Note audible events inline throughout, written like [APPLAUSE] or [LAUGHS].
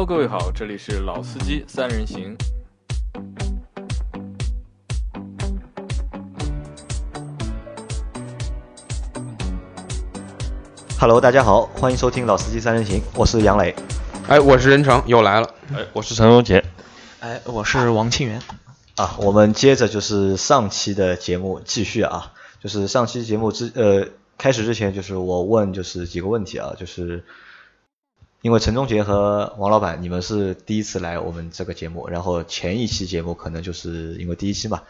Hello，各位好，这里是老司机三人行。Hello，大家好，欢迎收听老司机三人行，我是杨磊。哎，我是任成，又来了。哎，我是陈荣杰。哎，我是王庆元。啊，我们接着就是上期的节目继续啊，就是上期节目之呃开始之前，就是我问就是几个问题啊，就是因为陈忠杰和王老板你们是第一次来我们这个节目，然后前一期节目可能就是因为第一期嘛，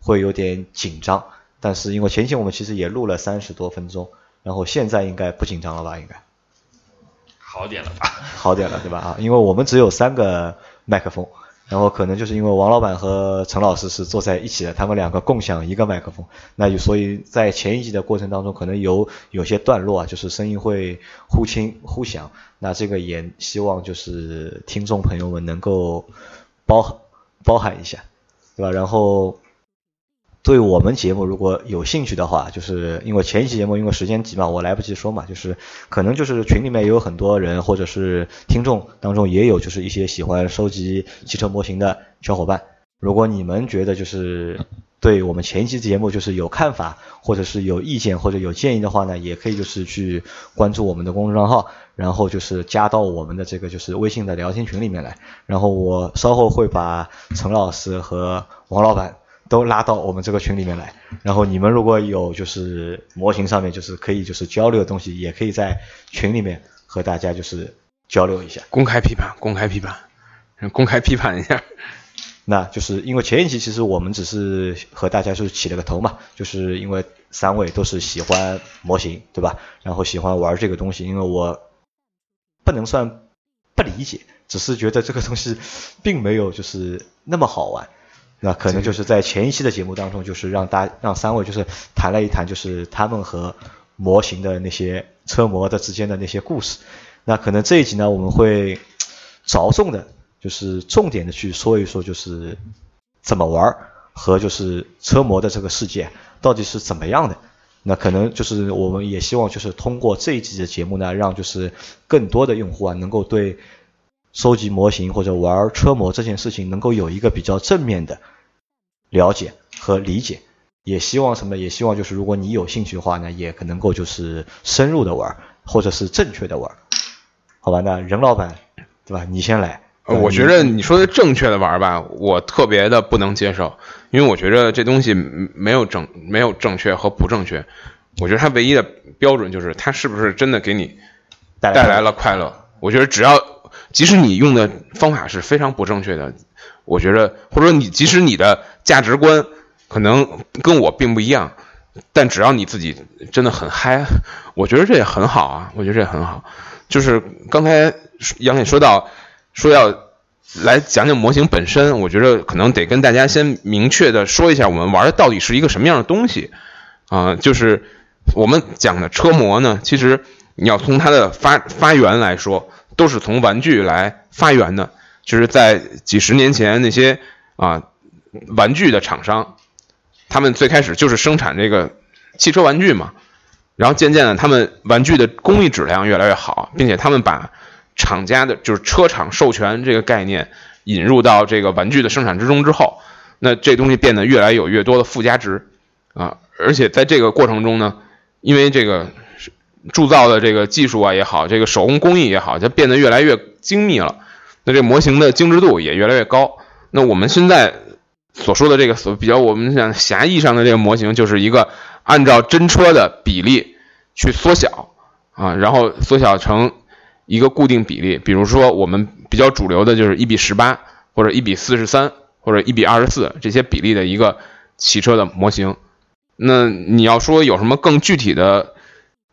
会有点紧张，但是因为前期我们其实也录了三十多分钟，然后现在应该不紧张了吧？应该好点了吧？好点了对吧？啊，因为我们只有三个麦克风。然后可能就是因为王老板和陈老师是坐在一起的，他们两个共享一个麦克风，那所以在前一集的过程当中，可能有有些段落啊，就是声音会忽轻忽响，那这个也希望就是听众朋友们能够包包含一下，对吧？然后。对我们节目如果有兴趣的话，就是因为前一期节目因为时间急嘛，我来不及说嘛，就是可能就是群里面也有很多人，或者是听众当中也有就是一些喜欢收集汽车模型的小伙伴。如果你们觉得就是对我们前一期节目就是有看法，或者是有意见或者有建议的话呢，也可以就是去关注我们的公众账号，然后就是加到我们的这个就是微信的聊天群里面来。然后我稍后会把陈老师和王老板。都拉到我们这个群里面来，然后你们如果有就是模型上面就是可以就是交流的东西，也可以在群里面和大家就是交流一下，公开批判，公开批判，公开批判一下。[LAUGHS] 那就是因为前一期其实我们只是和大家就是起了个头嘛，就是因为三位都是喜欢模型，对吧？然后喜欢玩这个东西，因为我不能算不理解，只是觉得这个东西并没有就是那么好玩。那可能就是在前一期的节目当中，就是让大让三位就是谈了一谈，就是他们和模型的那些车模的之间的那些故事。那可能这一集呢，我们会着重的，就是重点的去说一说，就是怎么玩和就是车模的这个世界到底是怎么样的。那可能就是我们也希望就是通过这一集的节目呢，让就是更多的用户啊，能够对。收集模型或者玩车模这件事情能够有一个比较正面的了解和理解，也希望什么？也希望就是如果你有兴趣的话呢，也可能够就是深入的玩，或者是正确的玩，好吧？那任老板，对吧？你先来。我觉得你说的正确的玩吧，我特别的不能接受，因为我觉得这东西没有正没有正确和不正确，我觉得它唯一的标准就是它是不是真的给你带来了快乐。我觉得只要。即使你用的方法是非常不正确的，我觉得，或者说你即使你的价值观可能跟我并不一样，但只要你自己真的很嗨，我觉得这也很好啊，我觉得这也很好。就是刚才杨磊说到说要来讲讲模型本身，我觉得可能得跟大家先明确的说一下，我们玩的到底是一个什么样的东西啊？就是我们讲的车模呢，其实你要从它的发发源来说。都是从玩具来发源的，就是在几十年前那些啊玩具的厂商，他们最开始就是生产这个汽车玩具嘛，然后渐渐的他们玩具的工艺质量越来越好，并且他们把厂家的就是车厂授权这个概念引入到这个玩具的生产之中之后，那这东西变得越来有越多的附加值啊，而且在这个过程中呢，因为这个。铸造的这个技术啊也好，这个手工工艺也好，就变得越来越精密了。那这模型的精致度也越来越高。那我们现在所说的这个所比较我们讲狭义上的这个模型，就是一个按照真车的比例去缩小啊，然后缩小成一个固定比例。比如说我们比较主流的就是一比十八，或者一比四十三，或者一比二十四这些比例的一个汽车的模型。那你要说有什么更具体的？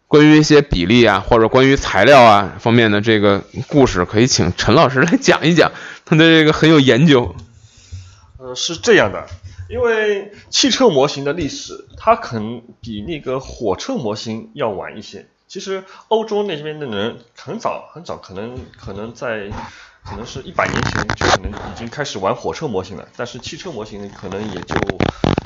关于一些比例啊，或者关于材料啊方面的这个故事，可以请陈老师来讲一讲，[LAUGHS] 他对这个很有研究。呃，是这样的，因为汽车模型的历史，它可能比那个火车模型要晚一些。其实欧洲那边的人很早很早，可能可能在可能是一百年前就可能已经开始玩火车模型了，但是汽车模型可能也就。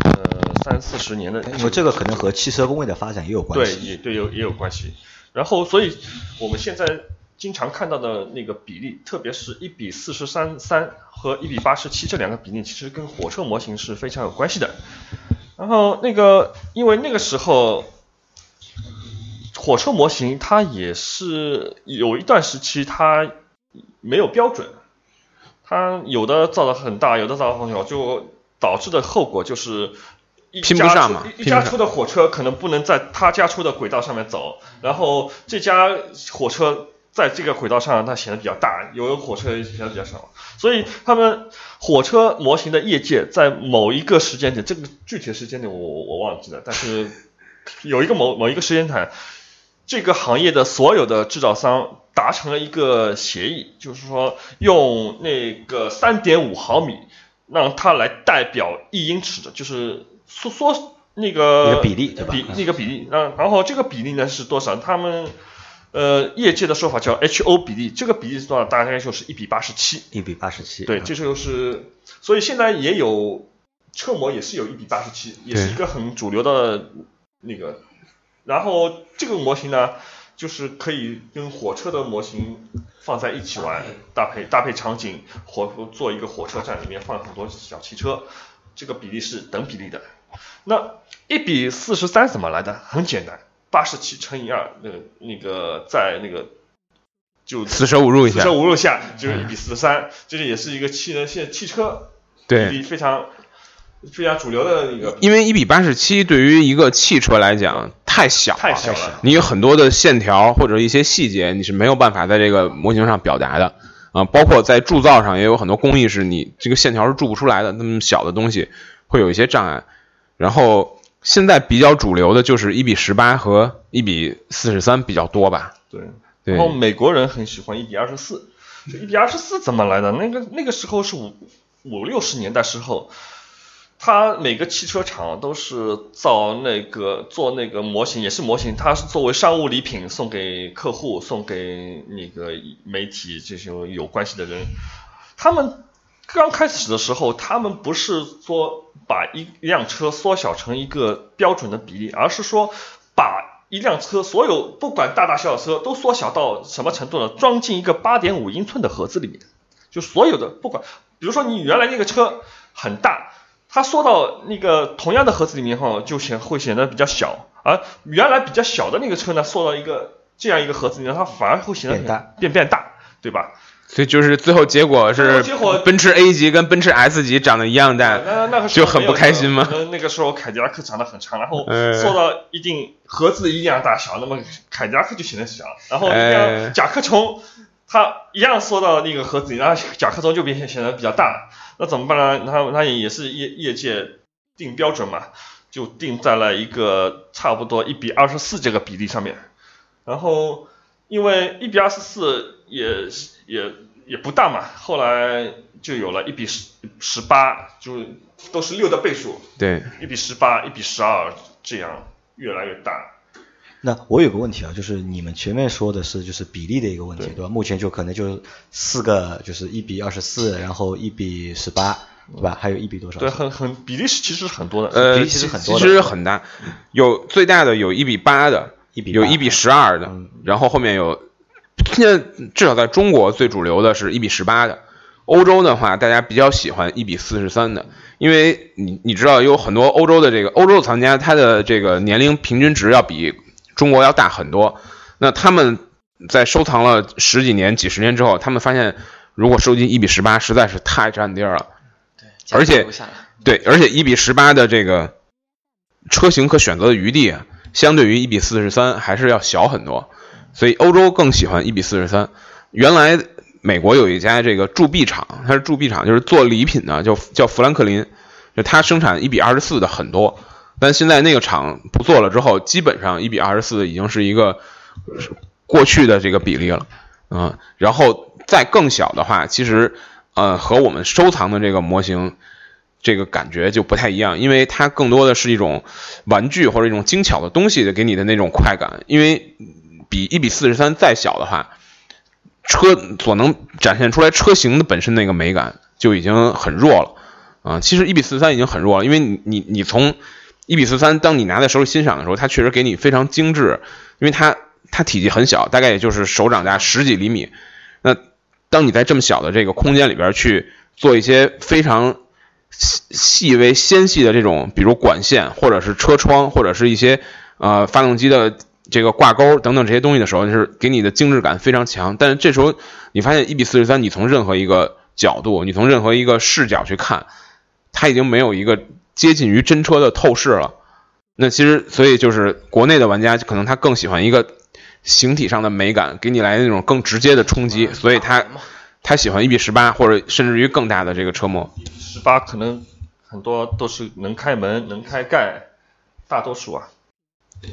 呃，三四十年的，因为这个可能和汽车工业的发展也有关系。对，也对有也有关系。然后，所以我们现在经常看到的那个比例，特别是一比四十三三和一比八十七这两个比例，其实跟火车模型是非常有关系的。然后那个，因为那个时候火车模型它也是有一段时期它没有标准，它有的造的很大，有的造的很小，就导致的后果就是。一拼不家出上嘛拼不上一家出的火车可能不能在他家出的轨道上面走，然后这家火车在这个轨道上它显得比较大，有的火车显得比较小，所以他们火车模型的业界在某一个时间点，这个具体的时间点我我我忘记了，但是有一个某某一个时间点，这个行业的所有的制造商达成了一个协议，就是说用那个三点五毫米让它来代表一英尺的，就是缩缩那个比例对吧比那个比例，那，然后这个比例呢是多少？他们呃业界的说法叫 HO 比例，这个比例是多少？大概就是一比八十七。一比八十七。对，这就是，所以现在也有车模也是有一比八十七，也是一个很主流的那个。然后这个模型呢，就是可以跟火车的模型放在一起玩，搭配搭配场景，火做一个火车站里面放很多小汽车，这个比例是等比例的。那一比四十三怎么来的？很简单，八十七乘以二，那个那个在那个就四舍五入一下四舍，五入下就是一比四十三，这个也是一个汽人现在汽车比，例非常非常主流的一个，因为一比八十七对于一个汽车来讲太小了，太小了。你有很多的线条或者一些细节，你是没有办法在这个模型上表达的啊。包括在铸造上也有很多工艺是你这个线条是铸不出来的，那么小的东西会有一些障碍。然后现在比较主流的就是一比十八和一比四十三比较多吧？对，对然后美国人很喜欢一比二十四，一比二十四怎么来的？那个那个时候是五五六十年代时候，他每个汽车厂都是造那个做那个模型，也是模型，它是作为商务礼品送给客户、送给那个媒体这些有关系的人。他们刚开始的时候，他们不是说把一一辆车缩小成一个标准的比例，而是说把一辆车所有不管大大小小车都缩小到什么程度呢？装进一个八点五英寸的盒子里面，就所有的不管，比如说你原来那个车很大，它缩到那个同样的盒子里面后，就显会显得比较小，而原来比较小的那个车呢，缩到一个这样一个盒子里面，它反而会显得变大。变变大，对吧？所以就是最后结果是奔驰 A 级跟奔驰 S 级长得一样大，那那个时候就很不开心吗？那那个时候凯迪拉克长得很长，然后嗯。缩到一定盒子一样大小，那么凯迪拉克就显得小，然后哎。像甲壳虫。它一样缩到那个盒子里，然后甲壳虫就变显显得比较大，那怎么办呢？它它也是业业界定标准嘛，就定在了一个差不多一比二十四这个比例上面。然后因为一比二十四也也也不大嘛，后来就有了一比十十八，就都是六的倍数，对，一比十八、一比十二，这样越来越大。那我有个问题啊，就是你们前面说的是就是比例的一个问题，对对吧？目前就可能就四个，就是一比二十四，然后一比十八，对吧？还有一比多少？对，很很比例是其实是很多的。呃，比例其实很多的其实很大，有最大的有一比八的，1比有一比十二的嗯，然后后面有，现在至少在中国最主流的是一比十八的，欧洲的话大家比较喜欢一比四十三的，因为你你知道有很多欧洲的这个欧洲的藏家，他的这个年龄平均值要比中国要大很多，那他们在收藏了十几年、几十年之后，他们发现如果收集一比十八实在是太占地儿了。而且对，而且一比十八的这个车型可选择的余地啊，相对于一比四十三还是要小很多，所以欧洲更喜欢一比四十三。原来美国有一家这个铸币厂，它是铸币厂，就是做礼品的，叫叫富兰克林，就它生产一比二十四的很多，但现在那个厂不做了之后，基本上一比二十四已经是一个过去的这个比例了，嗯，然后再更小的话，其实呃和我们收藏的这个模型。这个感觉就不太一样，因为它更多的是一种玩具或者一种精巧的东西的给你的那种快感。因为比一比四十三再小的话，车所能展现出来车型的本身那个美感就已经很弱了啊。其实一比四十三已经很弱了，因为你你你从一比四三，当你拿在手里欣赏的时候，它确实给你非常精致，因为它它体积很小，大概也就是手掌大十几厘米。那当你在这么小的这个空间里边去做一些非常细细微纤细的这种，比如管线，或者是车窗，或者是一些呃发动机的这个挂钩等等这些东西的时候，就是给你的精致感非常强。但是这时候你发现一比四十三，你从任何一个角度，你从任何一个视角去看，它已经没有一个接近于真车的透视了。那其实，所以就是国内的玩家可能他更喜欢一个形体上的美感，给你来那种更直接的冲击，所以他他喜欢一比十八或者甚至于更大的这个车模。十八可能很多都是能开门、能开盖，大多数啊，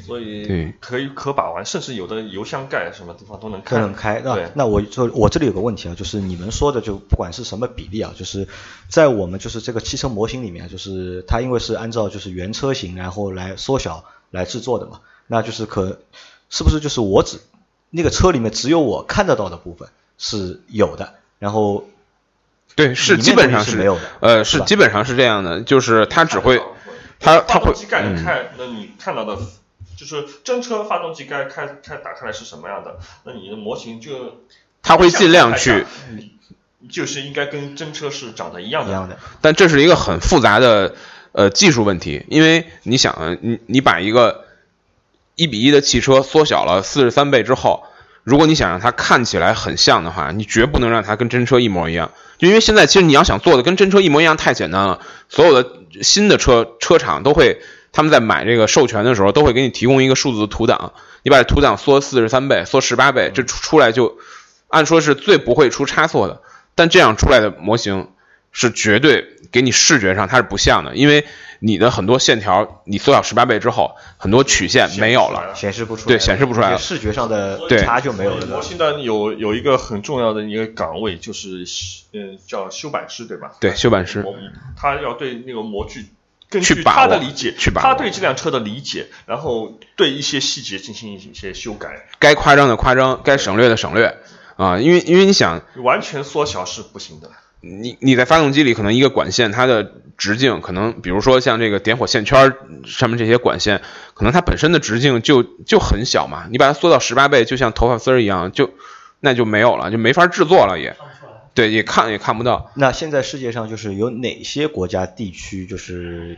所以对可以可把玩，甚至有的油箱盖什么地方都能开。都能开。那对那我就我这里有个问题啊，就是你们说的就不管是什么比例啊，就是在我们就是这个汽车模型里面啊，就是它因为是按照就是原车型然后来缩小来制作的嘛，那就是可是不是就是我只那个车里面只有我看得到的部分是有的，然后对，是基本上是没有的呃，是是基本上是这样的，就是它只会，它它会机盖嗯能开，那你看到的，就是真车发动机该开开打开来是什么样的，那你的模型就它会尽量去，就是应该跟真车是长得一样的。一样的。但这是一个很复杂的呃技术问题，因为你想啊，你你把一个一比一的汽车缩小了四十三倍之后，如果你想让它看起来很像的话，你绝不能让它跟真车一模一样。就因为现在其实你要想做的跟真车一模一样太简单了，所有的新的车车厂都会他们在买这个授权的时候都会给你提供一个数字图档，你把这图档缩四十三倍、缩十八倍，这出出来就按说是最不会出差错的，但这样出来的模型是绝对给你视觉上它是不像的，因为你的很多线条你缩小十八倍之后，很多曲线没有了。显示不出来，对显示不出来了视觉上的对差就没有了。模型的有有一个很重要的一个岗位，就是嗯叫修版师，对吧？对，修版师他要对那个模具。根据去把握他的理解，去把握他对这辆车的理解，然后对一些细节进行一些修改，该夸张的夸张，该省略的省略啊，因为因为你想，完全缩小是不行的。你你在发动机里可能一个管线它的直径可能，比如说像这个点火线圈上面这些管线，可能它本身的直径就就很小嘛，你把它缩到十八倍，就像头发丝儿一样，就那就没有了，就没法制作了也，对，也看也看不到。那现在世界上就是有哪些国家地区就是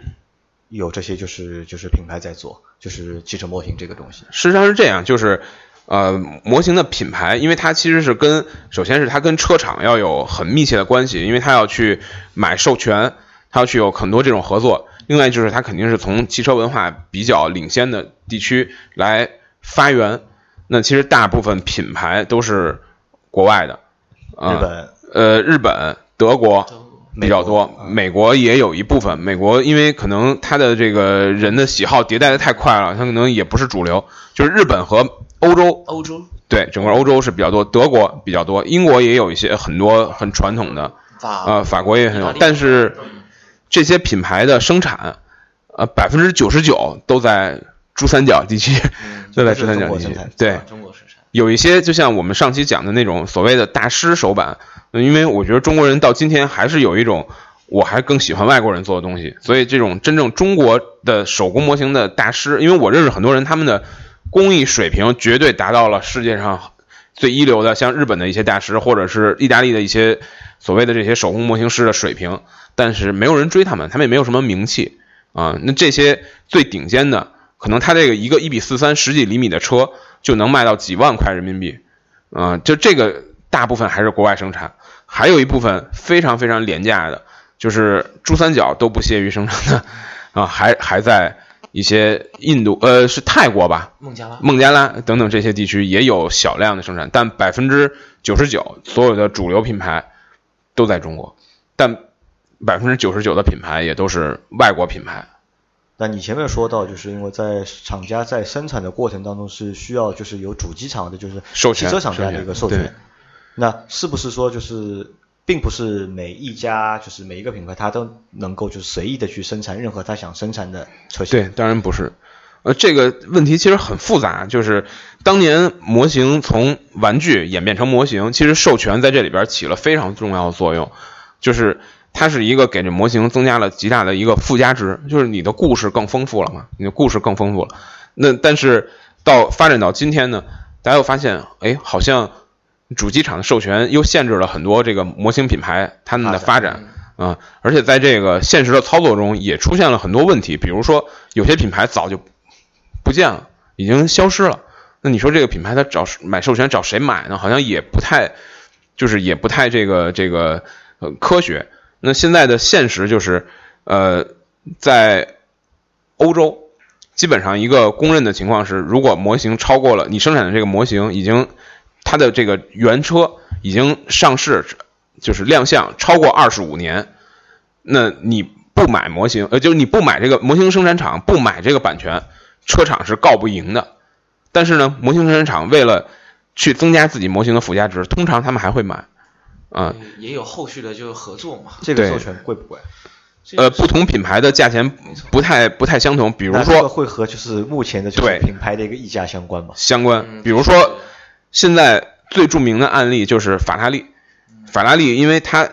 有这些就是就是品牌在做，就是汽车模型这个东西？事实上是这样，就是呃，模型的品牌，因为它其实是跟首先是它跟车厂要有很密切的关系，因为它要去买授权，它要去有很多这种合作。另外就是它肯定是从汽车文化比较领先的地区来发源。那其实大部分品牌都是国外的，啊、日本、呃，日本、德国比较多美国，也有一部分。美国因为可能它的这个人的喜好迭代的太快了，它可能也不是主流。就是日本和欧洲，欧洲对整个欧洲是比较多，德国比较多，英国也有一些很多很传统的，法呃，法国也很有但是这些品牌的生产，呃，百分之九十九都在珠三角地区，[LAUGHS] 都在珠三角地区。对，中国生产，有一些就像我们上期讲的那种所谓的大师手板，因为我觉得中国人到今天还是有一种，我还更喜欢外国人做的东西，所以这种真正中国的手工模型的大师，因为我认识很多人，他们的工艺水平绝对达到了世界上最一流的，像日本的一些大师，或者是意大利的一些所谓的这些手工模型师的水平，但是没有人追他们，他们也没有什么名气啊。那这些最顶尖的，可能他这个一个一比四三十几厘米的车就能卖到几万块人民币，啊、就这个大部分还是国外生产，还有一部分非常非常廉价的，就是珠三角都不屑于生产的，[LAUGHS] 啊，还还在一些印度，呃，是泰国吧，孟加拉孟加拉等等这些地区也有小量的生产，但百分之九十九所有的主流品牌都在中国，但百分之九十九的品牌也都是外国品牌。那你前面说到，就是因为在厂家在生产的过程当中是需要就是有主机厂的，就是汽车厂家的一个授授权权。那是不是说就是，并不是每一家就是每一个品牌它都能够就是随意的去生产任何它想生产的车型？对，当然不是。呃，这个问题其实很复杂，就是当年模型从玩具演变成模型，其实授权在这里边起了非常重要的作用，就是它是一个给这模型增加了极大的一个附加值，就是你的故事更丰富了嘛，你的故事更丰富了。那但是到发展到今天呢，大家又发现，哎，好像主机厂的授权又限制了很多这个模型品牌他们的发展啊、而且在这个现实的操作中也出现了很多问题，比如说有些品牌早就不见了，已经消失了。那你说这个品牌它找买授权找谁买呢？好像也不太，就是也不太这个这个呃科学。那现在的现实就是，呃，在欧洲，基本上一个公认的情况是，如果模型超过了你生产的这个模型已经它的这个原车已经上市，就是亮相超过二十五年，那你不买模型，呃，就是你不买这个模型生产厂不买这个版权，车厂是告不赢的。但是呢，模型生产厂为了去增加自己模型的附加值，通常他们还会买，啊、也有后续的就是合作嘛。这个授权贵不贵？呃，不同品牌的价钱不太不太相同，比如说会和就是目前的就是对品牌的一个溢价相关吗？相关，嗯比如说现在最著名的案例就是法拉利，法拉利，因为它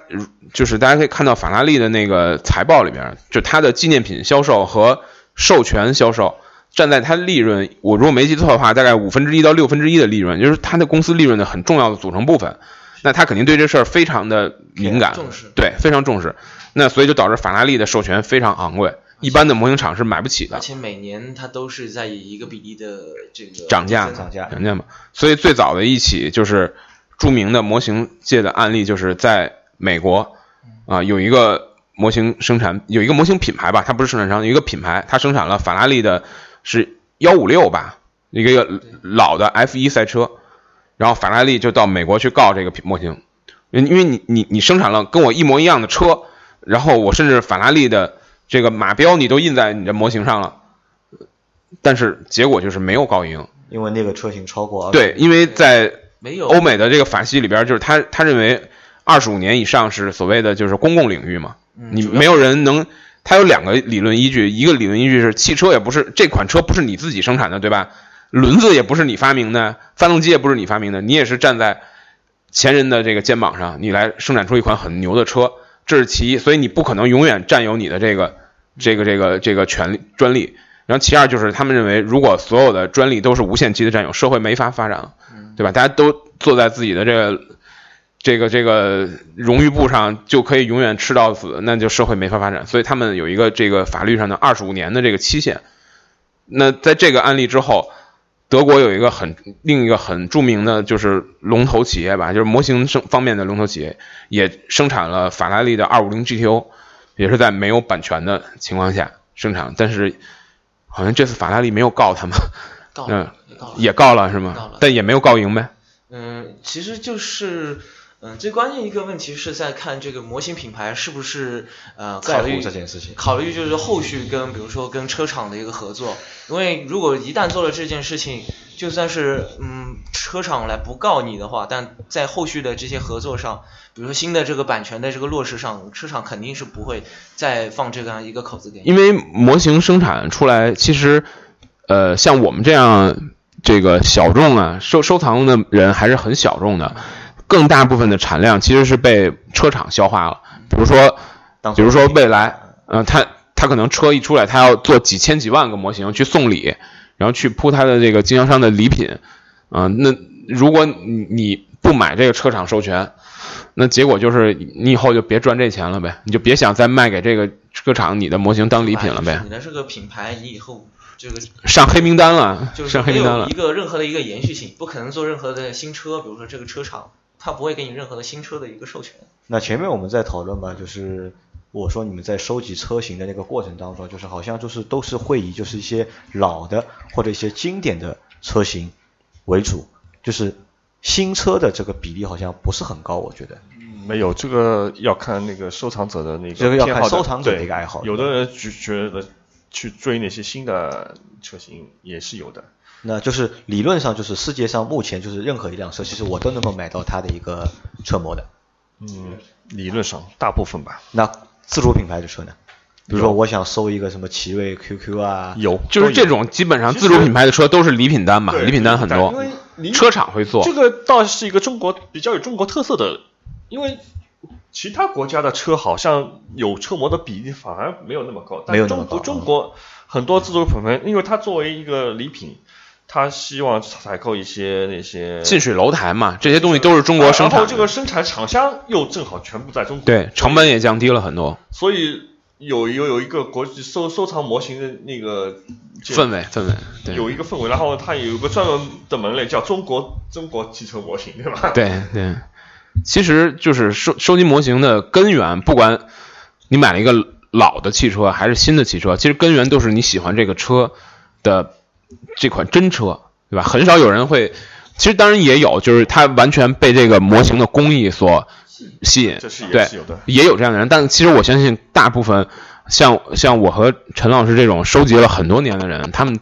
就是大家可以看到法拉利的那个财报里边，就它的纪念品销售和授权销售占在它利润，我如果没记错的话，大概五分之一到六分之一的利润，就是它的公司利润的很重要的组成部分。那他肯定对这事儿非常的敏感，重视。对，非常重视。那所以就导致法拉利的授权非常昂贵，一般的模型厂是买不起的。而。且每年它都是在以一个比例的这个涨价涨价涨价嘛。所以最早的一起就是著名的模型界的案例，就是在美国啊、有一个模型生产有一个模型品牌吧，它不是生产商，有一个品牌，它生产了法拉利的是幺五六吧，一个老的 F 一赛车，然后法拉利就到美国去告这个品模型，因因为你你你生产了跟我一模一样的车，然后我甚至法拉利的这个马标你都印在你的模型上了，但是结果就是没有告赢。因为那个车型超过对，因为在没有欧美的这个法系里边，就是他他认为二十五年以上是所谓的就是公共领域嘛，你没有人能。它有两个理论依据，一个理论依据是汽车也不是这款车不是你自己生产的，对吧？轮子也不是你发明的，发动机也不是你发明的，你也是站在前人的这个肩膀上，你来生产出一款很牛的车，这是其一，所以你不可能永远占有你的这个这个这个这个权利专利。然后其二就是他们认为，如果所有的专利都是无限期的占有，社会没法发展了，对吧？大家都坐在自己的这个这个这个荣誉簿上，就可以永远吃到死，那就社会没法发展。所以他们有一个这个法律上的二十五年的这个期限。那在这个案例之后，德国有一个很另一个很著名的就是龙头企业吧，就是模型生方面的龙头企业，也生产了法拉利的二五零 GTO，也是在没有版权的情况下生产，但是好像这次法拉利没有告他们，告嗯了，也告了。也告了是告吗了？但也没有告赢呗。嗯，其实就是，嗯，最关键一个问题是在看这个模型品牌是不是呃考虑这件事情。考虑就是后续跟比如说跟车厂的一个合作，因为如果一旦做了这件事情，就算是嗯车厂来不告你的话，但在后续的这些合作上，比如说新的这个版权的这个落实上，车厂肯定是不会再放这样一个口子给你。因为模型生产出来，其实，呃，像我们这样这个小众啊，收收藏的人还是很小众的，更大部分的产量其实是被车厂消化了。比如说，比如说未来，呃，它它可能车一出来，它要做几千几万个模型去送礼，然后去铺它的这个经销商的礼品，啊、那如果你你不买这个车厂授权，那结果就是你以后就别赚这钱了呗，你就别想再卖给这个车厂你的模型当礼品了呗，你的这个品牌，你以后这个上黑名单了，就是上黑名单了没有一。个任何的一个延续性，不可能做任何的新车，比如说这个车厂，它不会给你任何的新车的一个授权。那前面我们在讨论吧，就是我说你们在收集车型的那个过程当中，就是好像就是都是会以就是一些老的或者一些经典的车型为主，就是新车的这个比例好像不是很高，我觉得。没有这个要看那个收藏者的那个这个要看收藏者的对一个爱好有的人就觉得去追那些新的车型也是有的。那就是理论上就是世界上目前就是任何一辆车，其实我都能够买到它的一个车模的。嗯，理论上大部分吧。那自主品牌的车呢？比如说我想搜一个什么奇瑞 QQ 啊，有，就是这种基本上自主品牌的车都是礼品单嘛，礼品单很多因，为车厂会做这。个倒是一个中国比较有中国特色的，因为其他国家的车好像有车模的比例反而没有那么高，但没有那么高中国中国很多自主品牌，因为它作为一个礼品，他希望采购一些那些近水楼台嘛，这些东西都是中国生产然后产，这个生产厂商又正好全部在中国，对，成本也降低了很多，所以有有有一个国际收收藏模型的那个氛围氛围，对。有一个氛围，然后它有一个专门的门类叫中国中国汽车模型，对吧？对对，其实就是收收集模型的根源，不管你买了一个老的汽车还是新的汽车，其实根源都是你喜欢这个车的这款真车，对吧？很少有人会，其实当然也有，就是他完全被这个模型的工艺所吸引，这是也对是有的。也有这样的人，但其实我相信大部分像像我和陈老师这种收集了很多年的人，他们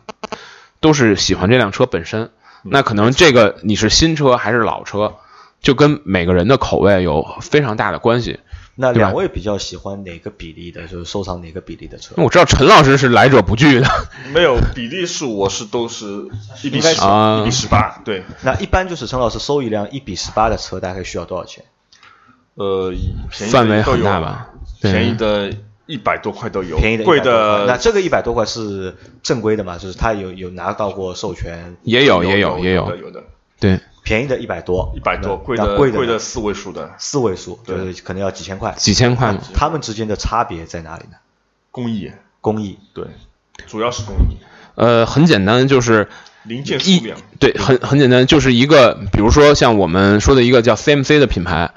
都是喜欢这辆车本身。那可能这个你是新车还是老车，就跟每个人的口味有非常大的关系。那两位比较喜欢哪个比例的，就是收藏哪个比例的车？我知道陈老师是来者不拒的，没有比例数，我是都是一比十，[LAUGHS] 一比十八，对，那一般就是陈老师收一辆一比十八的车，大概需要多少钱？呃，便宜的范围很都有大吧？便宜的一百多块都有，便宜的贵100多块。那这个一百多块是正规的嘛？就是他有有拿到过授权，也有也有也有的，有的，对，便宜的一百多，一百多，贵的贵的贵的四位数的四位数，就对是可能要几千块。几千块嘛。他们之间的差别在哪里呢？工艺，工艺对，主要是工艺，呃，很简单，就是零件数量，对，很很简单，就是一个，比如说像我们说的一个叫 CMC 的品牌，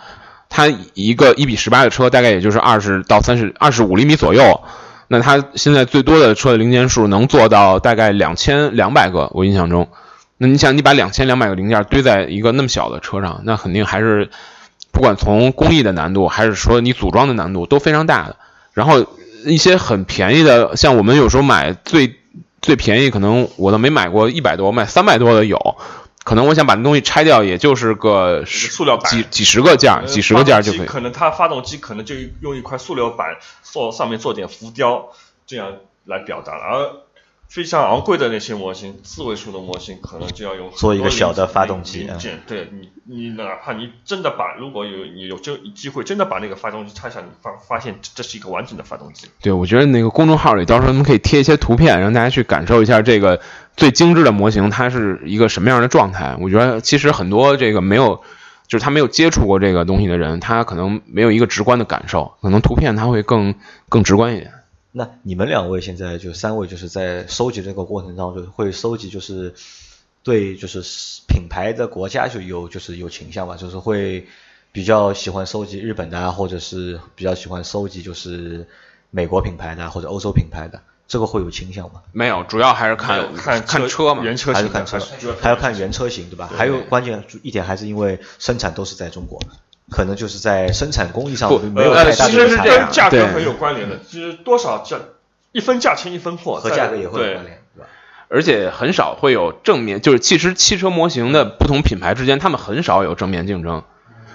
它一个一比十八的车大概也就是二十到三十二十五厘米左右。那它现在最多的车的零件数能做到大概两千两百个，我印象中。那你想，你把两千两百个零件堆在一个那么小的车上，那肯定还是不管从工艺的难度，还是说你组装的难度都非常大的。然后一些很便宜的，像我们有时候买最最便宜，可能我都没买过一百多，买三百多的有。可能我想把那东西拆掉，也就是个十塑料板几几十个件几十个件儿就可以。可能它发动机可能就用一块塑料板做上面做点浮雕，这样来表达了。而非常昂贵的那些模型，四位数的模型可能就要用做一个小的发动机零件。对你，你哪怕你真的把，如果有你有这机会真的把那个发动机拆下，你发发现这是一个完整的发动机。对，我觉得那个公众号里到时候我们可以贴一些图片，让大家去感受一下这个最精致的模型它是一个什么样的状态。我觉得其实很多这个没有，就是他没有接触过这个东西的人，他可能没有一个直观的感受，可能图片他会更更直观一点。那你们两位现在就三位就是在收集这个过程当中，会收集就是对就是品牌的国家就有就是有倾向嘛，就是会比较喜欢收集日本的啊，或者是比较喜欢收集就是美国品牌的啊或者欧洲品牌的，这个会有倾向吗？没有，主要还是看看看车嘛。原车型还是看车还要看原车型对吧？还有关键一点还是因为生产都是在中国，可能就是在生产工艺上没有呃太大其的差别实是跟价格很有关联的，就是多少价一分价钱一分货，和价格也会有关联，对吧？而且很少会有正面，就是其实汽车模型的不同品牌之间，他们很少有正面竞争，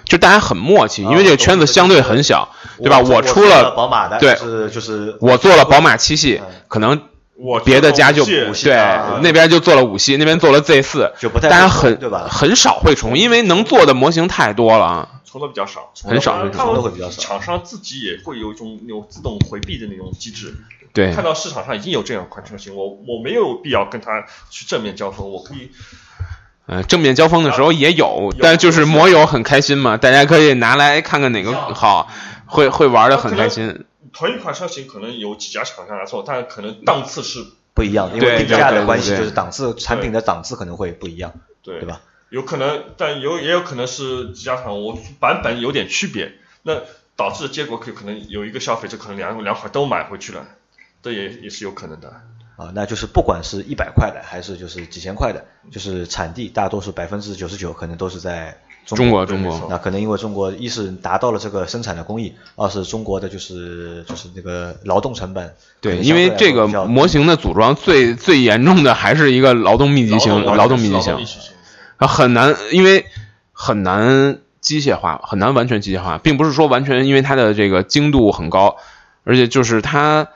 就大家很默契，因为这个圈子相对很小，对吧？我出了了宝马的，对就是就是我做了宝马七系嗯，可能我别的家就对啊，那边就做了五系，那边做了 Z 四，就不太大家很对吧？很少会重，因为能做的模型太多了啊。重的比较少，很少很少他们的会比较少厂商自己也会有一种有自动回避的那种机制。对看到市场上已经有这样款车型，我我没有必要跟他去正面交锋，我可以呃，正面交锋的时候也有，但就是摩友很开心嘛，大家可以拿来看看哪个好，会会玩的很开心。同一款车型可能有几家厂商来做，但可能档次是不一样，因为定价的关系，就是档次产品的档次可能会不一样，对对吧？有可能，但有也有可能是几家厂我版本有点区别，那导致的结果可可能有一个消费者可能两两款都买回去了，这也也是有可能的。啊，那就是不管是一百块的还是就是几千块的，就是产地大多数百分之九十九可能都是在中中国中国，那可能因为中国一是达到了这个生产的工艺，二是中国的就是就是那个劳动成本对，因为这个模型的组装最最严重的还是一个劳动密集型，劳动密集型很难，因为很难机械化，很难完全机械化，并不是说完全因为它的这个精度很高，而且就是它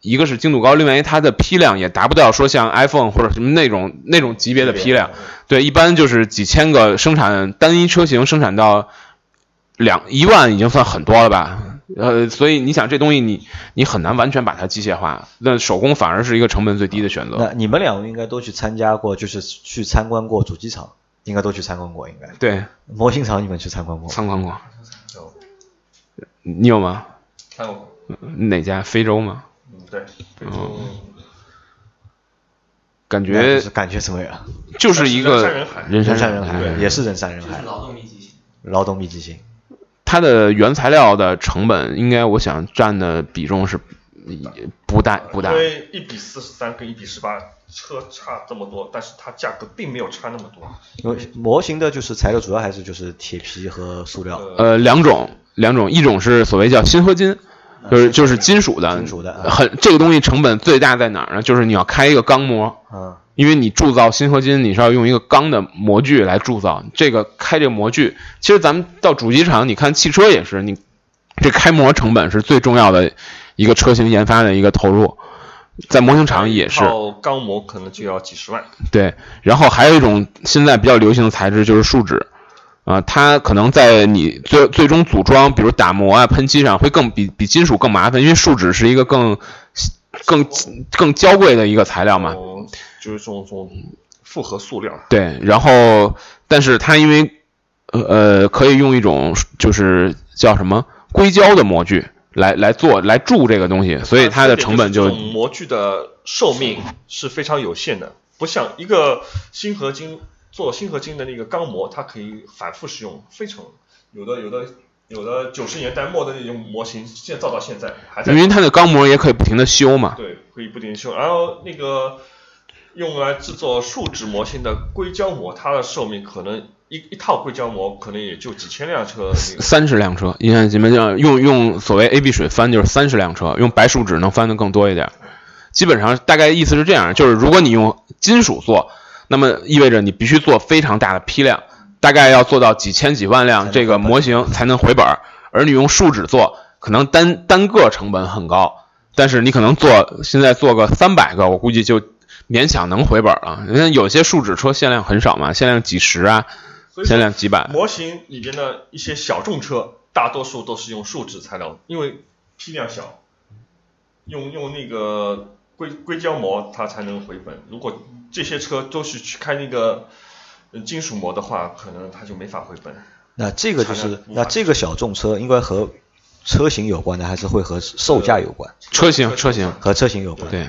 一个是精度高，另外它的批量也达不到说像 iPhone 或者什么那种那种级别的批量，对，一般就是几千个生产单一车型生产到两一万已经算很多了吧，呃，所以你想这东西你你很难完全把它机械化，那手工反而是一个成本最低的选择。那你们两个应该都去参加过，就是去参观过主机厂，应该都去参观过，应该。对，模型厂你们去参观过？参观过，有你有吗？看过，哪家？非洲吗？嗯，对，非洲感觉是感觉怎么样？就是一个人山人海人山人海，也是人山人海，就是劳动密集型。劳动密集型。它的原材料的成本，应该我想占的比重是不大不大因。为一比四十三跟一比十八车差这么多，但是它价格并没有差那么多。因为模型的就是材料主要还是就是铁皮和塑料，呃，呃，两种，两种，一种是所谓叫锌合金，就是就是金属的，金属的啊很这个东西成本最大在哪儿呢？就是你要开一个钢模，嗯，因为你铸造锌合金，你是要用一个钢的模具来铸造。这个开这个模具，其实咱们到主机厂，你看汽车也是，你这开模成本是最重要的一个车型研发的一个投入，在模型厂也是。套钢模可能就要几十万。对，然后还有一种现在比较流行的材质就是树脂，啊、它可能在你最最终组装，比如打磨啊、喷漆上会更比比金属更麻烦，因为树脂是一个更更更娇贵的一个材料嘛。哦，就是这种这种复合塑料。对，然后但是它因为呃呃可以用一种就是叫什么硅胶的模具来来做来铸这个东西，所以它的成本就模具的寿命是非常有限的，不像一个锌合金做锌合金的那个钢模，它可以反复使用，非常有的有的有的九十年代末的那种模型，现造到现在还在因为它的钢模也可以不停的修嘛。对，可以不停地修。然后那个用来制作树脂模型的硅胶模，它的寿命可能一一套硅胶膜可能也就几千辆车。三十辆车，你看你们像用用所谓 A B 水翻就是三十辆车，用白树脂能翻的更多一点。基本上大概意思是这样，就是如果你用金属做，那么意味着你必须做非常大的批量，大概要做到几千几万辆这个模型才能回本儿。而你用树脂做，可能单单个成本很高，但是你可能做现在做个三百个，我估计就勉强能回本了。人家有些树脂车限量很少嘛，限量几十啊，限所以说量几百。模型里边的一些小众车，大多数都是用树脂材料，因为批量小，用用那个硅硅胶膜它才能回本。如果这些车都是去开那个呃金属膜的话，可能它就没法回本。那这个就是那这个小众车应该和车型有关的，还是会和售价有关？车型车型和车型有关。对，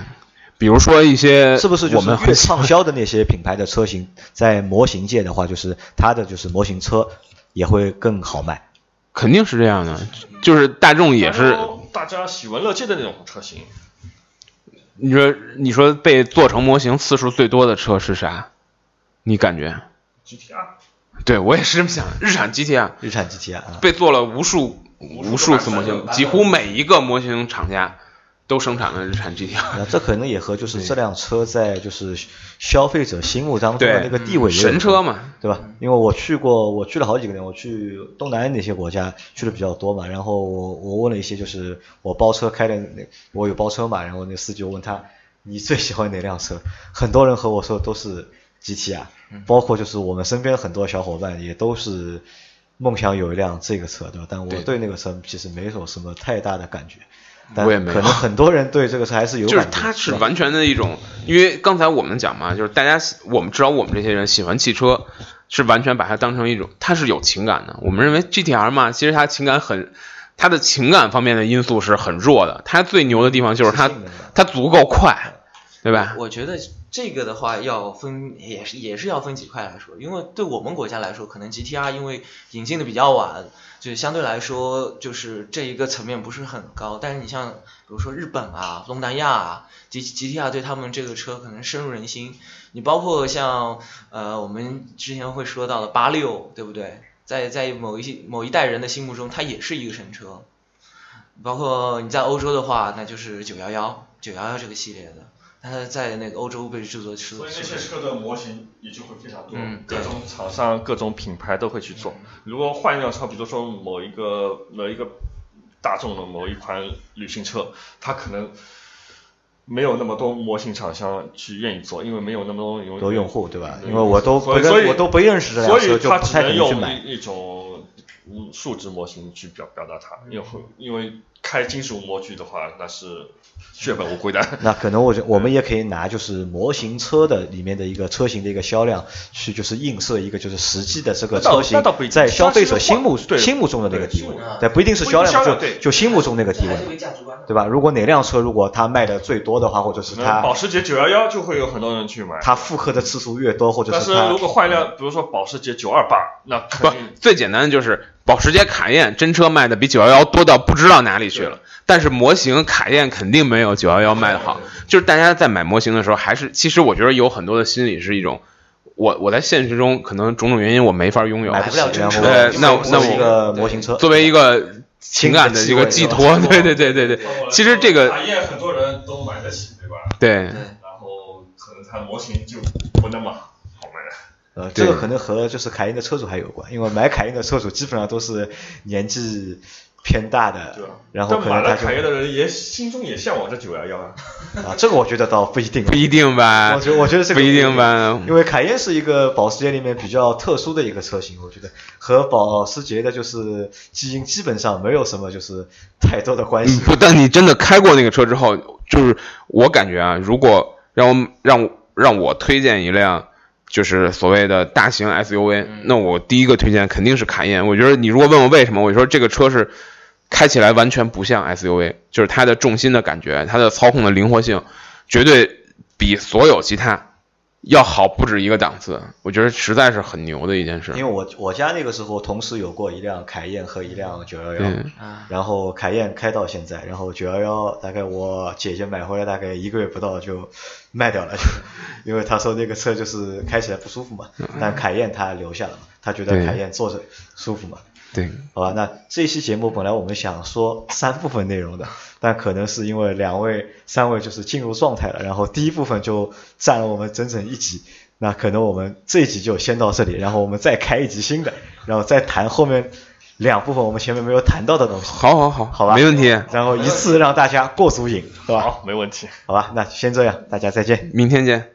比如说一些是不是就是越我们很畅销的那些品牌的车型，在模型界的话，就是它的就是模型车也会更好卖。肯定是这样的，就是大众也是，大家喜闻乐见的那种车型，你说你说被做成模型次数最多的车是啥？你感觉？GTR 对我也是这么想，日产 GTR 日产 GTR 啊，被做了无数无数次模型，几乎每一个模型厂家都生产了日产 GTR。那这可能也和就是这辆车在就是消费者心目当中的那个地位有神车嘛，对吧？因为我去过，我去了好几个地方，我去东南亚那些国家去的比较多嘛。然后我我问了一些，就是我包车开的那，我有包车嘛，然后那司机我问他，你最喜欢哪辆车？很多人和我说都是 GT 啊，包括就是我们身边很多小伙伴也都是梦想有一辆这个车，对吧？但我对对那个车其实没有什么太大的感觉。但我也没有可能很多人对这个车还是有就是它是完全的一种，因为刚才我们讲嘛，就是大家我们至少我们这些人喜欢汽车，是完全把它当成一种，它是有情感的。我们认为 GTR 嘛，其实它情感很，它的情感方面的因素是很弱的。它最牛的地方就是它它足够快，对吧？我觉得这个的话要分，也是也是要分几块来说，因为对我们国家来说，可能 GTR 因为引进的比较晚，就是相对来说就是这一个层面不是很高。但是你像比如说日本啊、东南亚啊，G GTR 对他们这个车可能深入人心。你包括像呃我们之前会说到的八六，对不对？在在某一些某一代人的心目中，它也是一个神车。包括你在欧洲的话，那就是九幺幺九幺幺这个系列的，它在那个欧洲被制作出所以那些车的模型也就会非常多，嗯各种厂商、各种品牌都会去做。如果换一辆车，比如说某一个某一个大众的某一款旅行车，它可能没有那么多模型厂商去愿意做，因为没有那么多用多用户对吧？因为我都我都不认识这辆车，所以它就不太可只能用。一一种嗯数值模型去表表达它，因为会因为开金属模具的话，那是 [LAUGHS] 血本无归的。[LAUGHS] 那可能我觉我们也可以拿就是模型车的里面的一个车型的一个销量去就是映射一个就是实际的这个车型在消费者心目对心目中的那个地位对不一定是销量，就对就心目中那个地位，价值观。对吧？如果哪辆车如果它卖的最多的话，或者是它保时捷九幺幺就会有很多人去买，它复刻的次数越多，或者但是是它如果换一辆，比如说保时捷九二八，那不肯定，最简单的就是保时捷卡宴真车卖的比九幺幺多到不知道哪里去了，但是模型卡宴肯定没有九幺幺卖的好。就是大家在买模型的时候，还是其实我觉得有很多的心理是一种，我我在现实中可能种种原因我没法拥有，买不了，真车。呃那我那我作为一个模型车，作为一个情感的一个寄托，对对对对对，其实这个卡宴很多人都买得起，对吧？对。对，然后可能它模型就不那么好。卖。呃，这个可能和就是凯宴的车主还有关，因为买凯宴的车主基本上都是年纪偏大的然后买了可能他就卡宴的人也心中也向往着九幺幺啊。[LAUGHS] 啊，这个我觉得倒不一定，不一定吧我，觉得我觉得这个不一定吧，因为凯宴是一个保时捷里面比较特殊的一个车型，我觉得和保时捷的就是基因基本上没有什么就是太多的关系。嗯不，但你真的开过那个车之后，就是我感觉啊，如果让我让我让我推荐一辆。就是所谓的大型 SUV，、那我第一个推荐肯定是卡宴。我觉得你如果问我为什么，我就说这个车是开起来完全不像 SUV，就是它的重心的感觉，它的操控的灵活性，绝对比所有其他要好不止一个档次。我觉得实在是很牛的一件事。因为我我家那个时候同时有过一辆凯宴和一辆九幺幺然后凯宴开到现在，然后九幺幺大概我姐姐买回来大概一个月不到就卖掉了，[LAUGHS] 因为她说那个车就是开起来不舒服嘛，但凯宴她留下了嘛，她觉得凯宴坐着舒服嘛。对，好吧，那这期节目本来我们想说三部分内容的，[LAUGHS] 但可能是因为两位、三位就是进入状态了，然后第一部分就占了我们整整一集，那可能我们这一集就先到这里，然后我们再开一集新的，然后再谈后面两部分我们前面没有谈到的东西，好好好，好吧没问题。然后一次让大家过足瘾，对吧？好，没问题。好吧，那先这样，大家再见。明天见。